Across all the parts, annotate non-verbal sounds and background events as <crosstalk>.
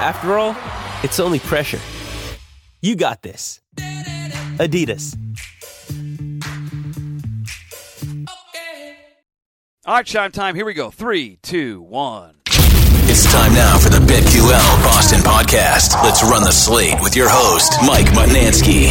After all, it's only pressure. You got this. Adidas. All right, Scheim time. Here we go. Three, two, one. It's time now for the BetQL Boston podcast. Let's run the slate with your host, Mike Mutnansky.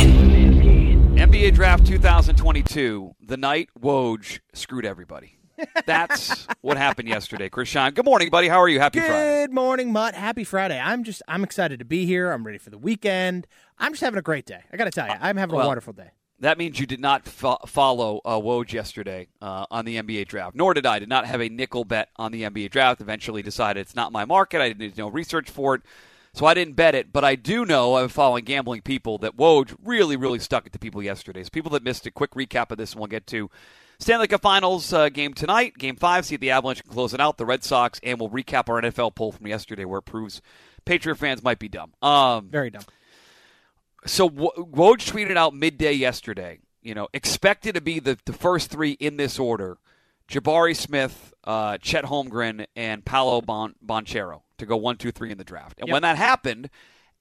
NBA Draft 2022. The night Woj screwed everybody. That's what happened yesterday. Chris Scheim. Good morning, buddy. How are you? Happy Good Friday. Good morning, Mutt. Happy Friday. I'm just I'm excited to be here. I'm ready for the weekend. I'm just having a great day. I got to tell you, I'm having well, a wonderful day. That means you did not fo- follow uh, Woj yesterday uh, on the NBA draft, nor did I. Did not have a nickel bet on the NBA draft. Eventually decided it's not my market. I didn't do no research for it, so I didn't bet it. But I do know, I'm following gambling people, that Woj really, really stuck it to people yesterday. So people that missed a quick recap of this, and we'll get to Stanley Cup Finals uh, game tonight, game five. See if the Avalanche can close it out. The Red Sox, and we'll recap our NFL poll from yesterday, where it proves Patriot fans might be dumb. Um, Very dumb. so Wo- Woj tweeted out midday yesterday. You know, expected to be the, the first three in this order: Jabari Smith, uh, Chet Holmgren, and Paolo bon- Banchero to go one, two, three in the draft. And Yep. when that happened,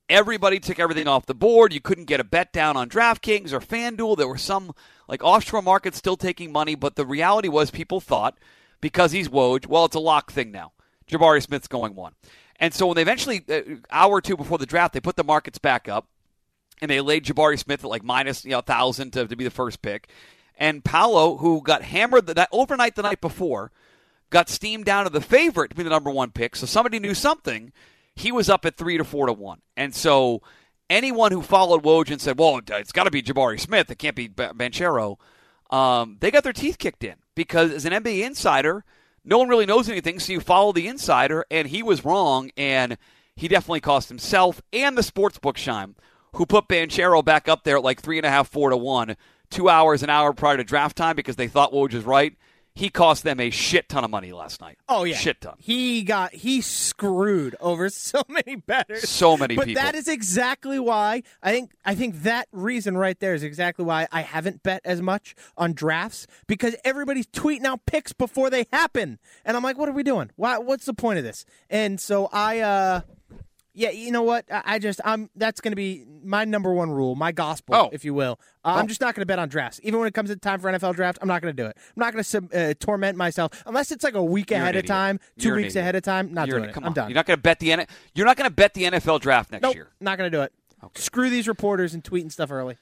everybody took everything off the board. You couldn't get a bet down on DraftKings or FanDuel. There were some like offshore markets still taking money, but the reality was people thought because he's Woj, well, it's a lock thing now. Jabari Smith's going one. And so when they eventually, uh, hour or two before the draft, they put the markets back up and they laid Jabari Smith at like minus you know thousand to, to be the first pick, and Paolo, who got hammered that overnight the night before, got steamed down to the favorite to be the number one pick. So somebody knew something. He was up at three to four to one, and so anyone who followed Woj and said, "Well, it's got to be Jabari Smith. It can't be Ba- Banchero," um, they got their teeth kicked in because as an NBA insider, no one really knows anything. So you follow the insider, and he was wrong, and he definitely cost himself and the sportsbook shine, who put Banchero back up there at like three and a half, four to one, two hours an hour prior to draft time because they thought Woj was right. He cost them a shit ton of money last night. Oh yeah, shit ton. He got he screwed over so <laughs> many bettors. So many but people. that is exactly why I think I think that reason right there is exactly why I haven't bet as much on drafts because everybody's tweeting out picks before they happen, and I'm like, what are we doing? Why? What's the point of this? And so I. uh yeah, you know what? I just I'm that's going to be my number one rule, my gospel, Oh. if you will. Uh, I'm just not going to bet on drafts, even when it comes to time for NFL draft. I'm not going to do it. I'm not going to uh, torment myself unless it's like a week You're ahead of time, 2 You're weeks ahead of time. Not You're- doing it. Come I'm on. done. You're not going to bet the N- You're not going to bet the NFL draft next nope, year. not going to do it. Screw these reporters and tweeting stuff early.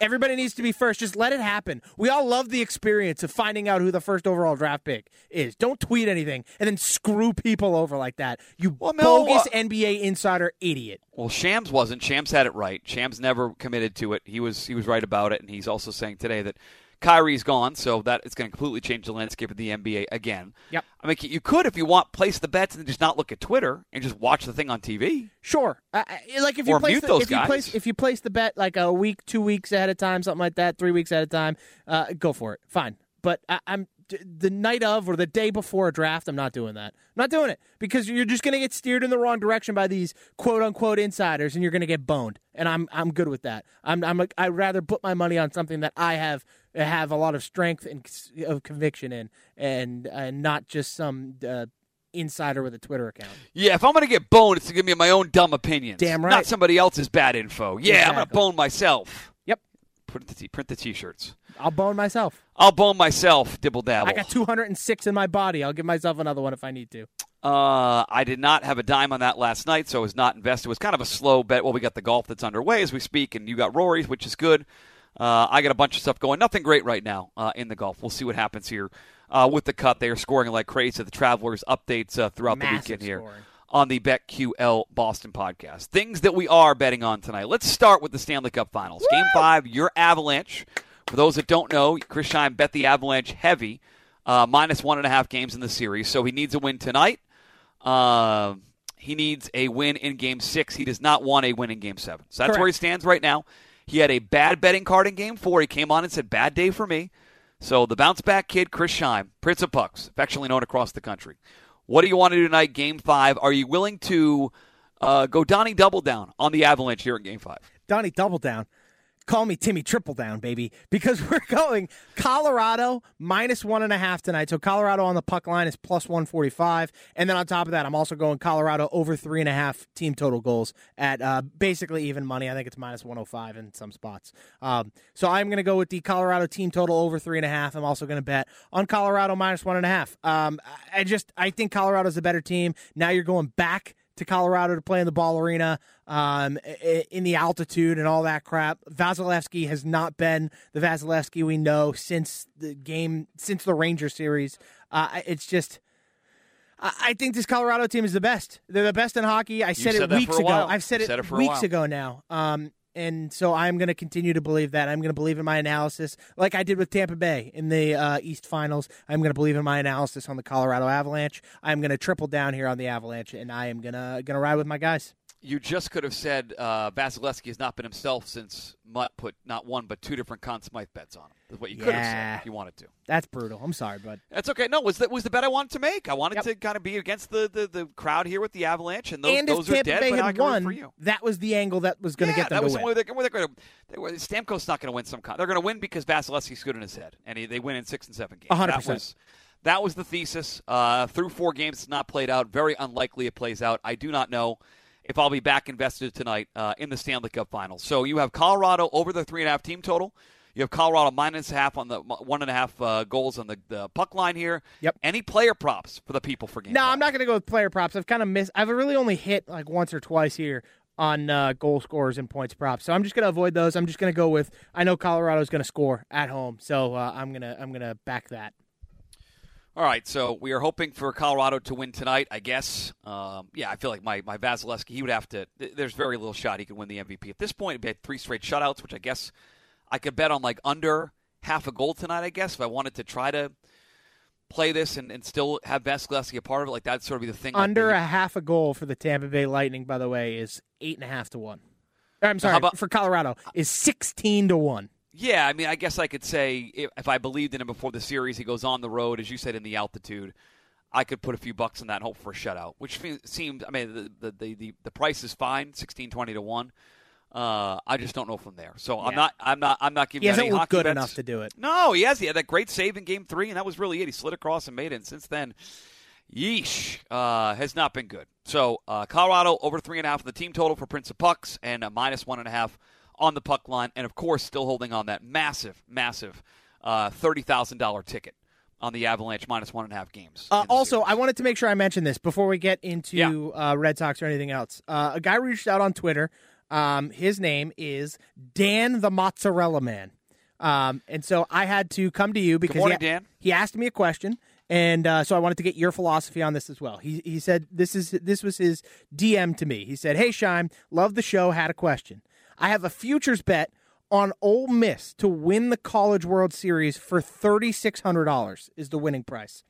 Everybody needs to be first. Just let it happen. We all love the experience of finding out who the first overall draft pick is. Don't tweet anything and then screw people over like that. You Well, no, bogus uh, NBA insider idiot. Well, Shams wasn't. Shams had it right. Shams never committed to it. He was he was right about it, and he's also saying today that Kyrie's gone, so that it's going to completely change the landscape of the NBA again. Yep. I mean, you could if you want place the bets and just not look at Twitter and just watch the thing on TV. Sure. Uh, like if you Or place the, if you place if you place the bet like a week, two weeks ahead of time, something like that, three weeks ahead of time, uh, go for it. Fine. But I, I'm the night of or the day before a draft. I'm not doing that. I'm not doing it because you're just going to get steered in the wrong direction by these quote unquote insiders, and you're going to get boned. And I'm I'm good with that. I'm I'm like, I'd rather put my money on something that I have have a lot of strength and of conviction in, and and not just some. Uh, Insider with a Twitter account. Yeah, if I'm going to get boned, it's to give me my own dumb opinions. Damn right. Not somebody else's bad info. Yeah, I'm going to bone myself. Yep, Print the, t- print the t-shirts. I'll bone myself. I'll bone myself, dibble dabble. I got 206 in my body. I'll give myself another one if I need to. Uh, I did not have a dime on that last night, so I was not invested. It was kind of a slow bet. Well, we got the golf that's underway as we speak, and you got Rory's, which is good. Uh, I got a bunch of stuff going. Nothing great right now uh, in the golf. We'll see what happens here uh, with the cut. They are scoring like crazy. The Travelers updates uh, throughout the weekend here scoring. on the BetQL Boston podcast. Things that we are betting on tonight. Let's start with the Stanley Cup Finals. Game five, your Avalanche. For those that don't know, Chris Scheim bet the Avalanche heavy, uh, minus one and a half games in the series, so he needs a win tonight. Uh, He needs a win in game six. He does not want a win in game seven. So that's Correct. where he stands right now. He had a bad betting card in game four. He came on and said, bad day for me. So the bounce back kid, Chris Scheim, Prince of Pucks, affectionately known across the country. What do you want to do tonight, game five? Are you willing to uh, go Donnie double down on the Avalanche here in game five? Donnie double down. Call me Timmy triple down, baby, because <laughs> we're going Colorado minus one and a half tonight. So Colorado on the puck line is plus 145. And then on top of that, I'm also going Colorado over three and a half team total goals at uh, basically even money. I think it's minus 105 in some spots. Um, so I'm going to go with the Colorado team total over three and a half. I'm also going to bet on Colorado minus one and a half. Um, I just, I think Colorado's a better team. Now you're going back to Colorado to play in the ball arena, um, in the altitude and all that crap. Vasilevskiy has not been the Vasilevskiy we know since the game, since the Ranger series. Uh, it's just. I think this Colorado team is the best. They're the best in hockey. I said, it weeks ago. I've said You it, said it for weeks while. ago now. Um, and so I'm going to continue to believe that. I'm going to believe in my analysis, like I did with Tampa Bay in the uh, East Finals. I'm going to believe in my analysis on the Colorado Avalanche. I'm going to triple down here on the Avalanche, and I am gonna gonna ride with my guys. You just could have said uh, Vasilevskiy has not been himself since Mutt put not one but two different Conn Smythe bets on him. That's what you could have said if you wanted to. That's brutal. I'm sorry, bud. That's okay. No, was that was the bet I wanted to make. I wanted Yep. to kind of be against the, the, the crowd here with the Avalanche, and those and those are dead. Bay but I had won, for you. that was the angle that was going to yeah, get them that was the way they're, they're going to. They were, Stamkos not going to win some. Con- they're going to win because Vasilevskiy's good in his head, and he, they win in six and seven games. Hundred That percent. was that was the thesis. Uh, through four games, it's not played out. Very unlikely it plays out. I do not know if I'll be back invested tonight uh, in the Stanley Cup Finals. So you have Colorado over the three and a half team total. You have Colorado minus half on the one and a half uh, goals on the, the puck line here. Yep. Any player props for the people for game? No, five? I'm not going to go with player props. I've kind of missed. I've really only hit like once or twice here on uh, goal scorers and points props. So I'm just going to avoid those. I'm just going to go with. I know Colorado's going to score at home, so uh, I'm gonna I'm gonna back that. All right, so we are hoping for Colorado to win tonight, I guess. Um, yeah, I feel like my, my Vasilevskiy, he would have to. th- There's very little shot he could win the MVP. At this point, it'd be had three straight shutouts, which I guess I could bet on like under half a goal tonight, I guess, if I wanted to try to play this and, and still have Vasilevskiy a part of it. Like, that'd sort of be the thing. Under a half a goal for the Tampa Bay Lightning, by the way, is eight and a half to one. I'm sorry, about- for Colorado is sixteen to one. Yeah, I mean, I guess I could say if, if I believed in him before the series, he goes on the road, as you said, in the altitude. I could put a few bucks on that and hope for a shutout, which seems. I mean, the the, the, the, price is fine, sixteen twenty to one. Uh, I just don't know from there. So I'm not. I'm not. I'm not giving. He hasn't any looked good bets. enough to do it. No, he has. He had that great save in Game Three, and that was really it. He slid across and made it. And since then, yeesh, uh, has not been good. So uh, Colorado over three and a half of the team total for Prince of Pucks, and a minus one and a half on the puck line, and of course, still holding on that massive, massive uh, thirty thousand dollar ticket on the Avalanche minus one and a half games. Uh, also, series. I wanted to make sure I mentioned this before we get into Yeah. uh, Red Sox or anything else. Uh, a guy reached out on Twitter. Um, his name is Dan the Mozzarella Man. Um, and so I had to come to you because morning, he, Dan. he asked me a question, and uh, so I wanted to get your philosophy on this as well. He he said this is this was his DM to me. He said, "Hey Scheim, love the show. Had a question. I have a futures bet on Ole Miss to win the College World Series for thirty six hundred dollars is the winning price.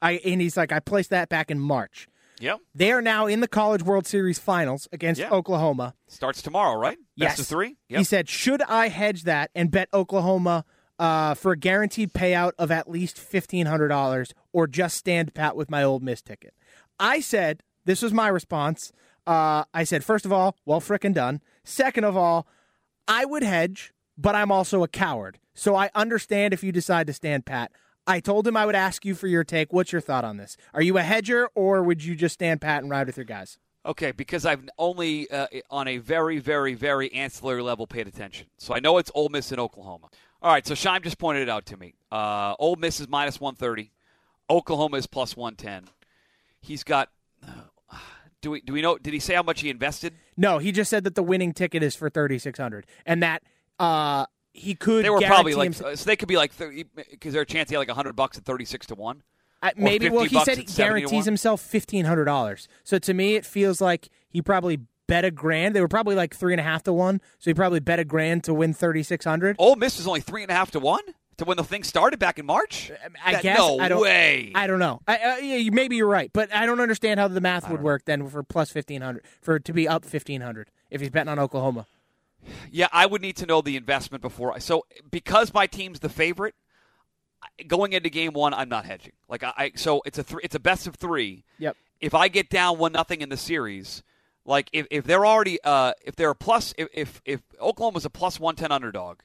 I and he's like, I placed that back in March. Yep. They are now in the College World Series finals against Yeah. Oklahoma. Starts tomorrow, right? Yes. Best of three. He said, should I hedge that and bet Oklahoma uh, for a guaranteed payout of at least fifteen hundred dollars, or just stand pat with my Ole Miss ticket? I said, this was my response. Uh, I said, first of all, well, frickin' done. Second of all, I would hedge, but I'm also a coward, so I understand if you decide to stand pat. I told him I would ask you for your take. What's your thought on this? Are you a hedger, or would you just stand pat and ride with your guys? Okay, because I've only uh, on a very, very, very ancillary level paid attention. So I know it's Ole Miss in Oklahoma. All right, so Scheim just pointed it out to me. Uh, Ole Miss is minus 130. Oklahoma is plus 110. He's got. Uh, do we do we know? Did he say how much he invested? No, he just said that the winning ticket is for thirty six hundred, and that uh, he could. They were probably like him- so they could be like because there's a chance he had like hundred bucks at 36 to one. Uh, maybe. Well, he said he at 70 to guarantees himself fifteen hundred dollars. So to me, it feels like he probably bet a grand. They were probably like three and a half to one, so he probably bet a grand to win thirty six hundred. Ole Miss is only three and a half to one. To when the thing started back in March? I That- guess no I don't. way. I don't know. I, uh, yeah, maybe you're right, but I don't understand how the math would work then for plus fifteen hundred for it to be up fifteen hundred if he's betting on Oklahoma. Yeah, I would need to know the investment before. I, so because my team's the favorite, going into game one, I'm not hedging. Like I, I so it's a three, it's a best of three. Yep. If I get down one nothing in the series, like if, if they're already uh if they're a plus if if, if Oklahoma's a plus one ten underdog,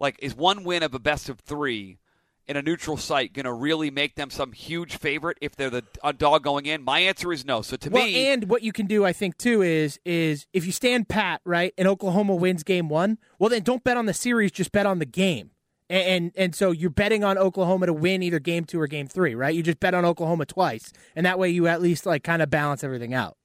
like is one win of a best of three in a neutral site going to really make them some huge favorite if they're the dog going in? My answer is no. So to Well, me, and what you can do, I think, too, is is if you stand pat, right, and Oklahoma wins game one, well, then don't bet on the series, just bet on the game. And, and and so you're betting on Oklahoma to win either game two or game three, right? You just bet on Oklahoma twice, and that way you at least like kind of balance everything out,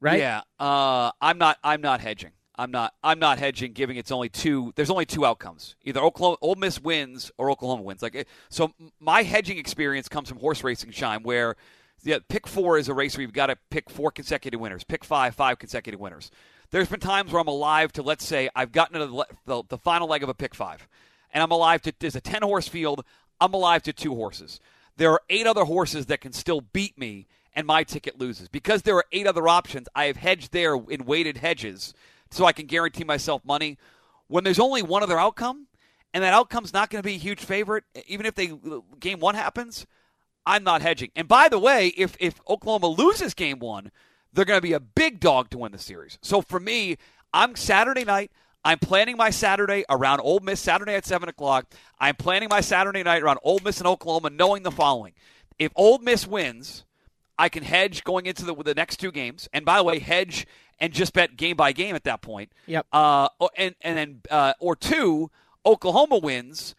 right? Yeah, uh, I'm not. I'm not hedging. I'm not. I'm not hedging. Giving it's only two. There's only two outcomes. Either Oklahoma, Ole Miss wins or Oklahoma wins. Like eh, so, my hedging experience comes from horse racing, Scheim, where yeah, pick four is a race where you've got to pick four consecutive winners. Pick five, five consecutive winners. There's been times where I'm alive to let's say I've gotten to the, the, the final leg of a pick five, and I'm alive to there's a ten horse field. I'm alive to two horses. There are eight other horses that can still beat me, and my ticket loses because there are eight other options. I have hedged there in weighted hedges, so I can guarantee myself money. When there's only one other outcome, and that outcome's not going to be a huge favorite, even if they game one happens, I'm not hedging. And by the way, if if Oklahoma loses game one, they're going to be a big dog to win the series. So for me, I'm Saturday night. I'm planning my Saturday around Ole Miss Saturday at seven o'clock. I'm planning my Saturday night around Ole Miss and Oklahoma, knowing the following: if Ole Miss wins, I can hedge going into the, the next two games. And by the way, hedge and just bet game by game at that point. Yep. Uh, and and then uh, or two, Oklahoma wins.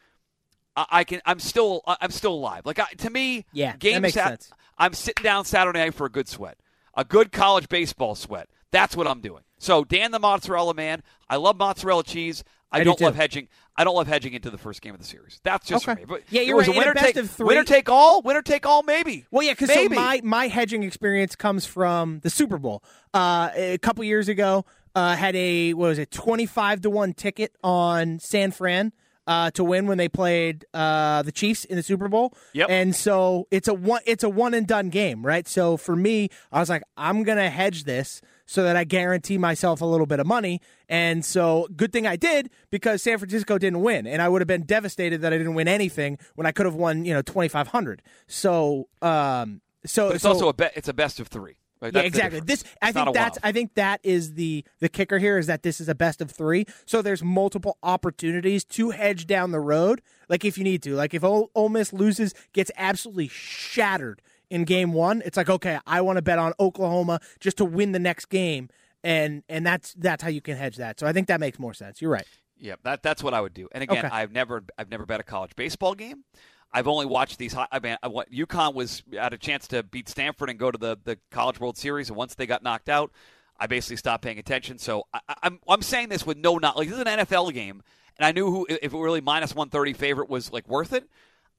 I I can. I'm still. I'm still alive. Like I, to me, Yeah, game makes Sat- sense. I'm sitting down Saturday night for a good sweat, a good college baseball sweat. That's what I'm doing. So Dan, the mozzarella man. I love mozzarella cheese. I, I do don't too. love hedging. I don't love hedging into the first game of the series. That's just Okay. for me. But Yeah, it you're was right. a In a winner take three- winner take all. Winner take all. Maybe. Well, yeah, because so my my hedging experience comes from the Super Bowl. Uh, a couple years ago, uh, had a what was it, twenty five to one ticket on San Fran. Uh, to win when they played uh, the Chiefs in the Super Bowl, Yep. and so it's a one it's a one and done game, right? So for me, I was like, I'm gonna hedge this so that I guarantee myself a little bit of money, and so good thing I did because San Francisco didn't win, and I would have been devastated that I didn't win anything when I could have won, you know, twenty five hundred. So, um, so But it's so, also a be- it's a best of three. Right? yeah, exactly. This I It's think that's. I think that is the the kicker here is that this is a best of three. So there's multiple opportunities to hedge down the road, like if you need to. Like if Ole, Ole Miss loses, gets absolutely shattered in game one, it's like okay, I want to bet on Oklahoma just to win the next game, and and that's that's how you can hedge that. So I think that makes more sense. You're right. Yeah, that that's what I would do. And again, Okay. I've never I've never bet a college baseball game. I've only watched these. High, I mean, I, UConn was had a chance to beat Stanford and go to the the College World Series, and once they got knocked out, I basically stopped paying attention. So I, I- I'm I'm saying this with no knowledge. Like this is an NFL game, and I knew who if it really minus one thirty favorite was like worth it.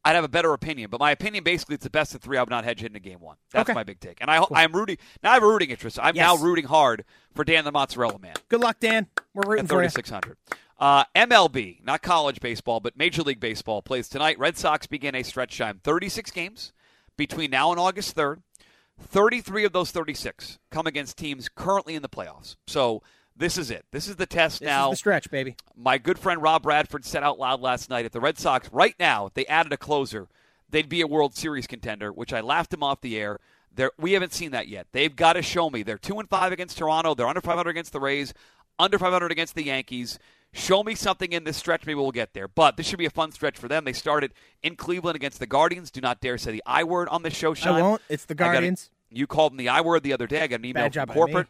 I'd have a better opinion, but my opinion basically it's the best of three. I would not hedge into game one. That's Okay. my big take, and I I'm rooting now. I have a rooting interest. I'm Yes. now rooting hard for Dan the Mozzarella Man Good luck, Dan. We're rooting at for you. 3600. Uh, MLB, not college baseball, but Major League Baseball plays tonight. Red Sox begin a stretch time 36 games between now and August 3rd. 33 of those 36 come against teams currently in the playoffs. So this is it. This is the test This now. is the stretch, baby. My good friend Rob Bradford said out loud last night if the Red Sox, right now, if they added a closer, they'd be a World Series contender, which I laughed him off the air. They're, we haven't seen that yet. They've got to show me. They're 2 and 5 against Toronto. They're under 500 against the Rays, under 500 against the Yankees. Show me something in this stretch. Maybe we'll get there. But this should be a fun stretch for them. They started in Cleveland against the Guardians. Do not dare say the I word on this show, Sean. I won't. It's the I got it. Guardians. You called them the I word the other day. I got an email Bad from corporate.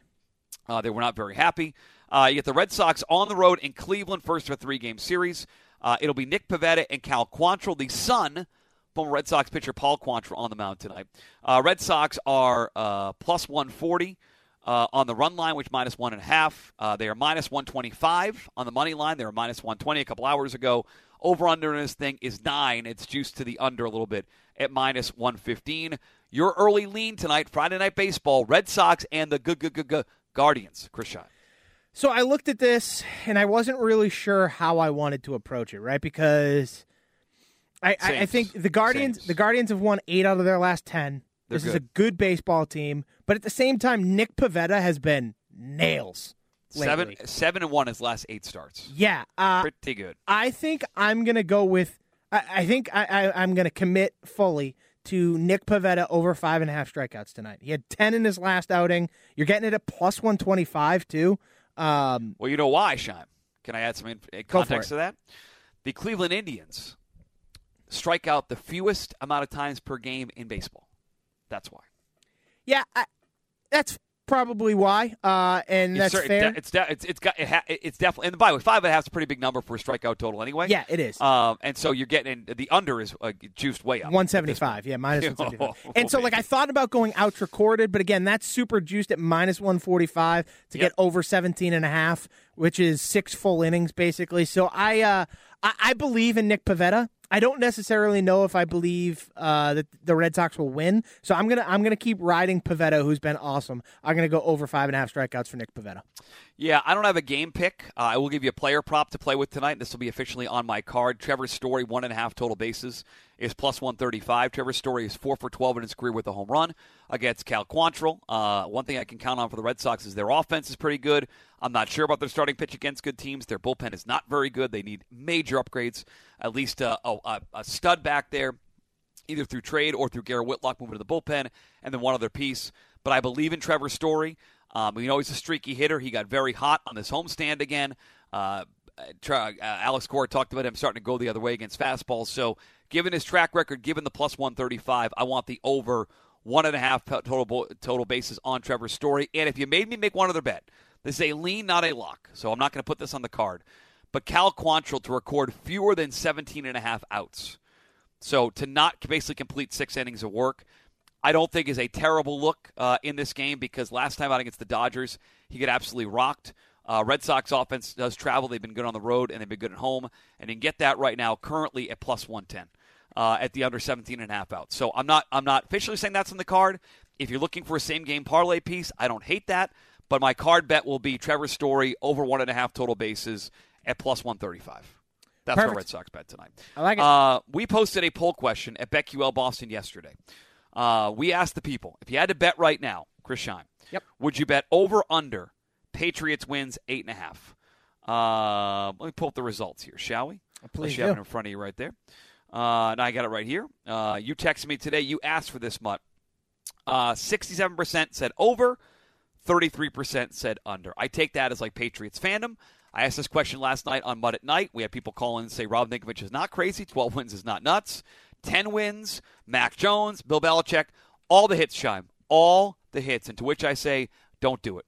Uh, they were not very happy. Uh, you get the Red Sox on the road in Cleveland, first of a three-game series. Uh, it'll be Nick Pivetta and Cal Quantrill, the son former Red Sox pitcher Paul Quantrill on the mound tonight. Uh, Red Sox are uh, plus 140 uh, on the run line, which minus one and a half. They are minus 125 on the money line. They were minus 120 a couple hours ago. Over under in this thing is nine. It's juiced to the under a little bit at minus 115. Your early lean tonight, Friday Night Baseball, Red Sox and the good, good, good, good Guardians. Chris Shot. So I looked at this and I wasn't really sure how I wanted to approach it, right? Because I, I, I think the Guardians the Guardians have won eight out of their last ten. They're this is a good. good baseball team, but at the same time, Nick Pivetta has been nails. Seven lately. seven and one his last eight starts. Yeah, uh, Pretty good. I think I'm gonna go with. I, I think I, I, I'm gonna commit fully to Nick Pivetta over five and a half strikeouts tonight. He had ten in his last outing. You're getting it at plus one twenty five too. Um, Well, you know why, Scheim? Can I add some in- context to that? The Cleveland Indians strike out the fewest amount of times per game in baseball. That's why. yeah, I, that's probably why, uh, and that's it's, fair. It's de- it's it's got it ha- it's definitely. And by the way, five and a half is a pretty big number for a strikeout total anyway. yeah, it is. Um, and so you're getting the under is uh, juiced way up. One seventy five, yeah, minus <laughs> one seventy five. And so, like. I <laughs> thought about going outs recorded, but again, that's super juiced at minus one forty five to Yep. get over 17 and a half, which is six full innings basically. So I, uh, I, I believe in Nick Pivetta. I don't necessarily know if I believe uh, that the Red Sox will win. So I'm gonna I'm gonna keep riding Pivetta, who's been awesome. I'm gonna go over five and a half strikeouts for Nick Pivetta. Yeah, I don't have a game pick. Uh, I will give you a player prop to play with tonight. This will be officially on my card. Trevor Story, one and a half total bases, is plus 135. Trevor Story is 4 for 12 in his career with a home run against Cal Quantrill. Uh, one thing I can count on for the Red Sox is their offense is pretty good. I'm not sure about their starting pitch against good teams. Their bullpen is not very good. They need major upgrades, at least a, a, a- stud back there either through trade or through Garrett Whitlock moving to the bullpen, and then one other piece. But I believe in Trevor Story. Um, you know, he's a streaky hitter. He got very hot on this homestand again. Uh, uh, Alex Cora talked about him starting to go the other way against fastballs. So, given his track record, given the plus 135, I want the over one and a half total total bases on Trevor Story. And if you made me make one other bet, this is a lean, not a lock. So I'm not going to put this on the card. But Cal Quantrill to record fewer than 17 and a half outs. So to not basically complete six innings of work, I don't think is a terrible look uh, in this game because last time out against the Dodgers, he got absolutely rocked. Uh, Red Sox offense does travel; they've been good on the road and they've been good at home, and you can get that right now currently at plus one ten uh, at the under 17 and a half outs. So I'm not I'm not officially saying that's on the card. If you're looking for a same game parlay piece, I don't hate that, but my card bet will be Trevor Story over one and a half total bases at plus 135. That's our Red Sox bet tonight. I like it. Uh, we posted a poll question at BetQL Boston yesterday. Uh, we asked the people if you had to bet right now, Chris Scheim, Yep. would you bet over under Patriots wins eight and a half? Uh, let me pull up the results here, shall we? Please Unless you have it in front of you right there. Uh, and I got it right here. Uh, you texted me today. You asked for this, Mutt. Uh, 67% said over, 33% said under. I take that as like Patriots fandom. I asked this question last night on Mut at Night. We had people call in and say Rob Ninkovich is not crazy. 12 <laughs> wins is not nuts. 10 wins, Mac Jones, Bill Belichick, all the hits, Scheim. All the hits. And to which I say, don't do it.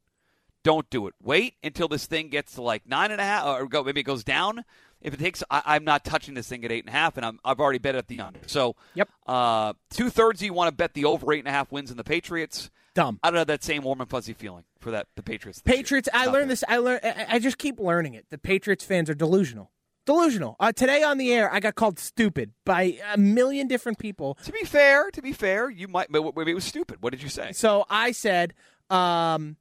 Don't do it. Wait until this thing gets to like nine and a half, or go, maybe it goes down. If it takes, I, I'm not touching this thing at eight and a half, and I'm, I've already bet at the under. So, Yep. uh, two thirds you want to bet the over eight and a half wins in the Patriots. Dumb. I don't have that same warm and fuzzy feeling for that the Patriots. Patriots. I learned there. this. I learned. I just keep learning it. The Patriots fans are delusional. Delusional. Uh, today on the air, I got called stupid by a million different people. To be fair, to be fair, you might. but Maybe it was stupid. What did you say? So I said, um,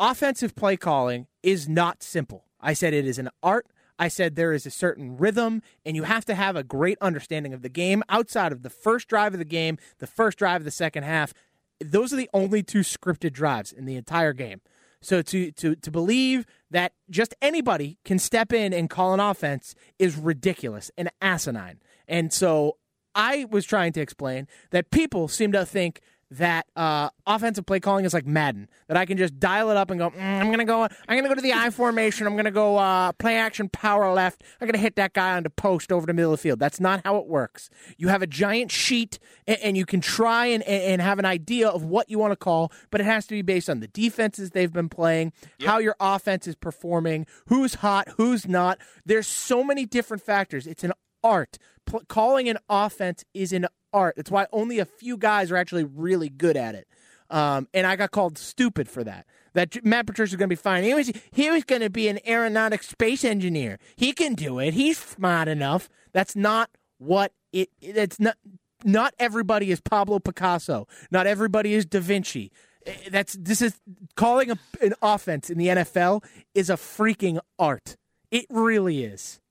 offensive play calling is not simple. I said it is an art. I said there is a certain rhythm, and you have to have a great understanding of the game outside of the first drive of the game, the first drive of the second half. Those are the only two scripted drives in the entire game. So to to to believe that just anybody can step in and call an offense is ridiculous and asinine. And so I was trying to explain that people seem to think that uh, offensive play calling is like Madden. That I can just dial it up and go. "Mm, I'm gonna go. I'm gonna go to the I formation. I'm gonna go uh, play action power left. I'm gonna hit that guy on the post over the middle of the field. That's not how it works. You have a giant sheet and, and you can try and, and have an idea of what you want to call, but it has to be based on the defenses they've been playing, how your offense is performing, who's hot, who's not. There's so many different factors. It's an art. Pl- calling an offense is an art. That's why only a few guys are actually really good at it. Um, and I got called stupid for that. That Matt Patricia is going to be fine. He was he was going to be an aeronautic space engineer. He can do it. He's smart enough. That's not what it. That's not. Not everybody is Pablo Picasso. Not everybody is Da Vinci. Eh, That's this is calling a, an offense in the NFL is a freaking art. It really is.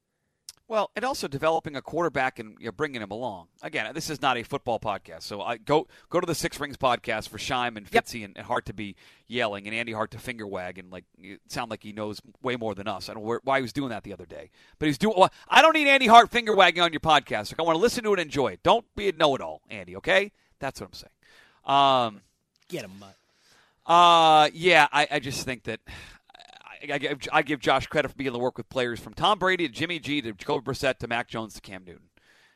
Well, and also developing a quarterback and you know, bringing him along. Again, this is not a football podcast, so I go go to the Six Rings podcast for Scheim and Yep. Fitzy and, and Hart to be yelling and Andy Hart to finger wag and like sound like he knows way more than us. I don't know where, why he was doing that the other day, but he's doing. Well, I don't need Andy Hart finger wagging on your podcast. Like, I want to listen to it and enjoy it. Don't be a know it all, Andy. Okay, that's what I'm saying. Um, Get him, Mutt. uh, yeah, I, I just think that I, I, give, I give Josh credit for being able to work with players from Tom Brady to Jimmy G to Jacoby Brissett to Mac Jones to Cam Newton.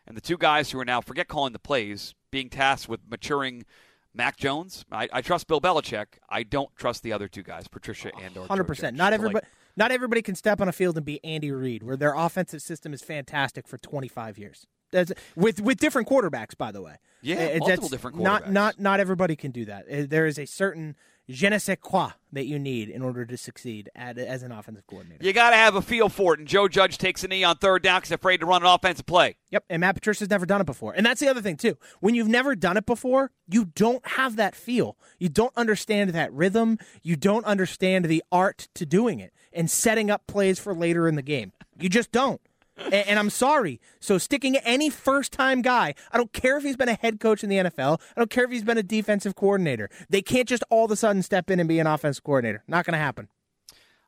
And the two guys who are now, forget calling the plays, being tasked with maturing Mac Jones. I, I trust Bill Belichick. I don't trust the other two guys, Patricia and or Hundred Joe percent. Judge. Not everybody. like, not everybody can step on a field and be Andy Reid, where their offensive system is fantastic for 25 years. That's, with with different quarterbacks, by the way. Yeah, Uh, multiple different Not quarterbacks. not not not everybody can do that. There is a certain je ne sais quoi that you need in order to succeed at, as an offensive coordinator. you got to have a feel for it. And Joe Judge takes a knee on third down because he's afraid to run an offensive play. Yep, and Matt Patricia's never done it before. And that's the other thing too. When you've never done it before, you don't have that feel. You don't understand that rhythm. You don't understand the art to doing it and setting up plays for later in the game. You just don't. And I'm sorry. So sticking any first time guy, I don't care if he's been a head coach in the NFL. I don't care if he's been a defensive coordinator. They can't just all of a sudden step in and be an offensive coordinator. Not going to happen.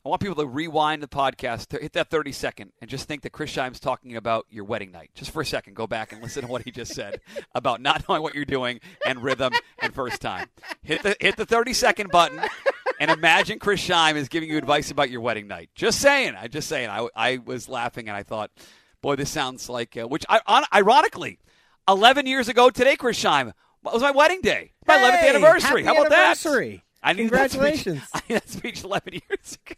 I want people to rewind the podcast, to hit that 30 second, and just think that Chris Scheim's talking about your wedding night. Just for a second, go back and listen to what he just said <laughs> about not knowing what you're doing and rhythm and first time. Hit the hit the 30 second button and imagine Chris Scheim is giving you advice about your wedding night. Just saying. I just saying. I, I was laughing and I thought, boy, this sounds like uh, which I, on, ironically, 11 years ago today, Chris Scheim was my wedding day. My 11th anniversary. How about anniversary. that? I needed that speech- Congratulations. <laughs> I need that speech 11 years ago.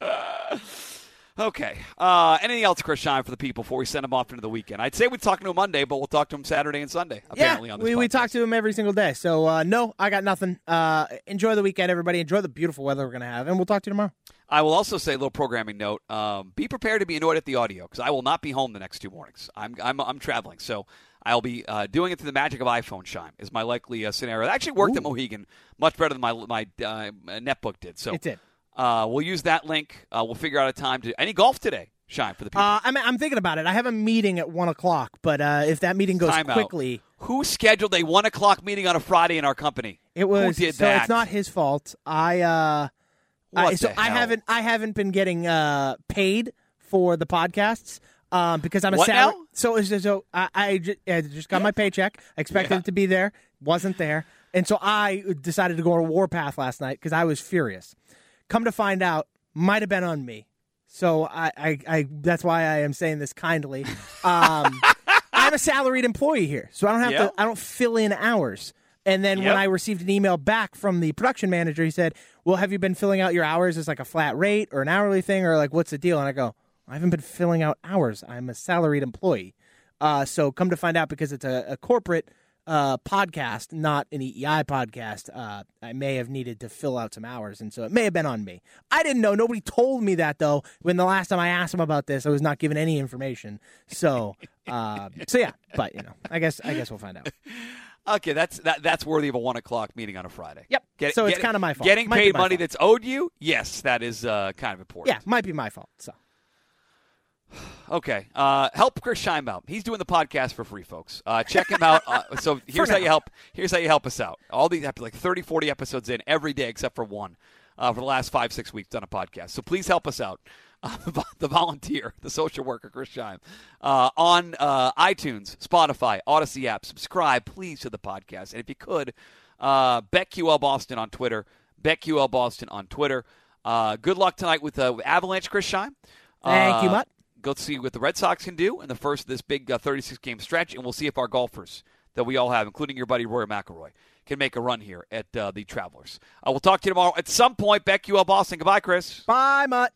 <laughs> okay. Uh, anything else, Chris Scheim, for the people before we send them off into the weekend? I'd say we'd talk to him Monday, but we'll talk to him Saturday and Sunday. Apparently, yeah, on this we, we talk to him every single day. So uh, no, I got nothing. Uh, enjoy the weekend, everybody. Enjoy the beautiful weather we're gonna have, and we'll talk to you tomorrow. I will also say a little programming note. Um, be prepared to be annoyed at the audio because I will not be home the next two mornings. I'm I'm, I'm traveling, so I'll be uh, doing it through the magic of iPhone Shine. Is my likely uh, scenario. It actually worked at Mohegan much better than my my uh, netbook did. So It did. Uh, we'll use that link. Uh, we'll figure out a time to any golf today. Scheim for the people. Uh, I'm I'm thinking about it. I have a meeting at one o'clock, but uh, if that meeting goes Time out. quickly, Who scheduled a one o'clock meeting on a Friday in our company? it was Who did so that? it's not his fault. I uh, I, so I haven't I haven't been getting uh paid for the podcasts. Um, because I'm a What salary. now? So, so, so I, I ju- I just got my paycheck. I expected Yeah. it to be there, wasn't there, and so I decided to go on a warpath last night because I was furious. Come to find out, might have been on me. So I, I, I that's why I am saying this kindly. Um, <laughs> I'm a salaried employee here, so I don't have Yep. to. I don't fill in hours. And then Yep. when I received an email back from the production manager, he said, "Well, have you been filling out your hours as like a flat rate or an hourly thing, or like what's the deal?" And I go, "I haven't been filling out hours. I'm a salaried employee." Uh, so come to find out, because it's a, a corporate uh, podcast, not an EEI podcast, uh, I may have needed to fill out some hours, and so it may have been on me. I didn't know. Nobody told me that though. When the last time I asked him about this, I was not given any information. So, <laughs> uh, so yeah. But you know, I guess I guess we'll find out. <laughs> Okay, that's that, that's worthy of a one o'clock meeting on a Friday. Yep. So it's kinda my fault. Getting Might paid my money fault. that's owed you, yes, that is uh, kind of important. Yeah, might be my fault. So. Okay. Uh, help Chris Scheim out. He's doing the podcast for free, folks. Uh, check him out. Uh, so <laughs> here's how you help. Here's how you help us out. All these like 30, 40 episodes in every day except for one uh, for the last five, six weeks done a podcast. So please help us out. <laughs> Uh, the volunteer, the social worker, Chris Scheim, uh, on uh, iTunes, Spotify, Audacy app. Subscribe, please, to the podcast. And if you could, uh, BetQL Boston on Twitter. BetQL Boston on Twitter. Uh, good luck tonight with, uh, with Avalanche, Chris Scheim. Thank you, Mutt. Go see what the Red Sox can do in the first of this big uh, 36 game stretch, and we'll see if our golfers that we all have, including your buddy Rory McIlroy, can make a run here at uh, the Travelers. Uh, we'll talk to you tomorrow at some point. BetQL Boston. Goodbye, Chris. Bye, Mutt.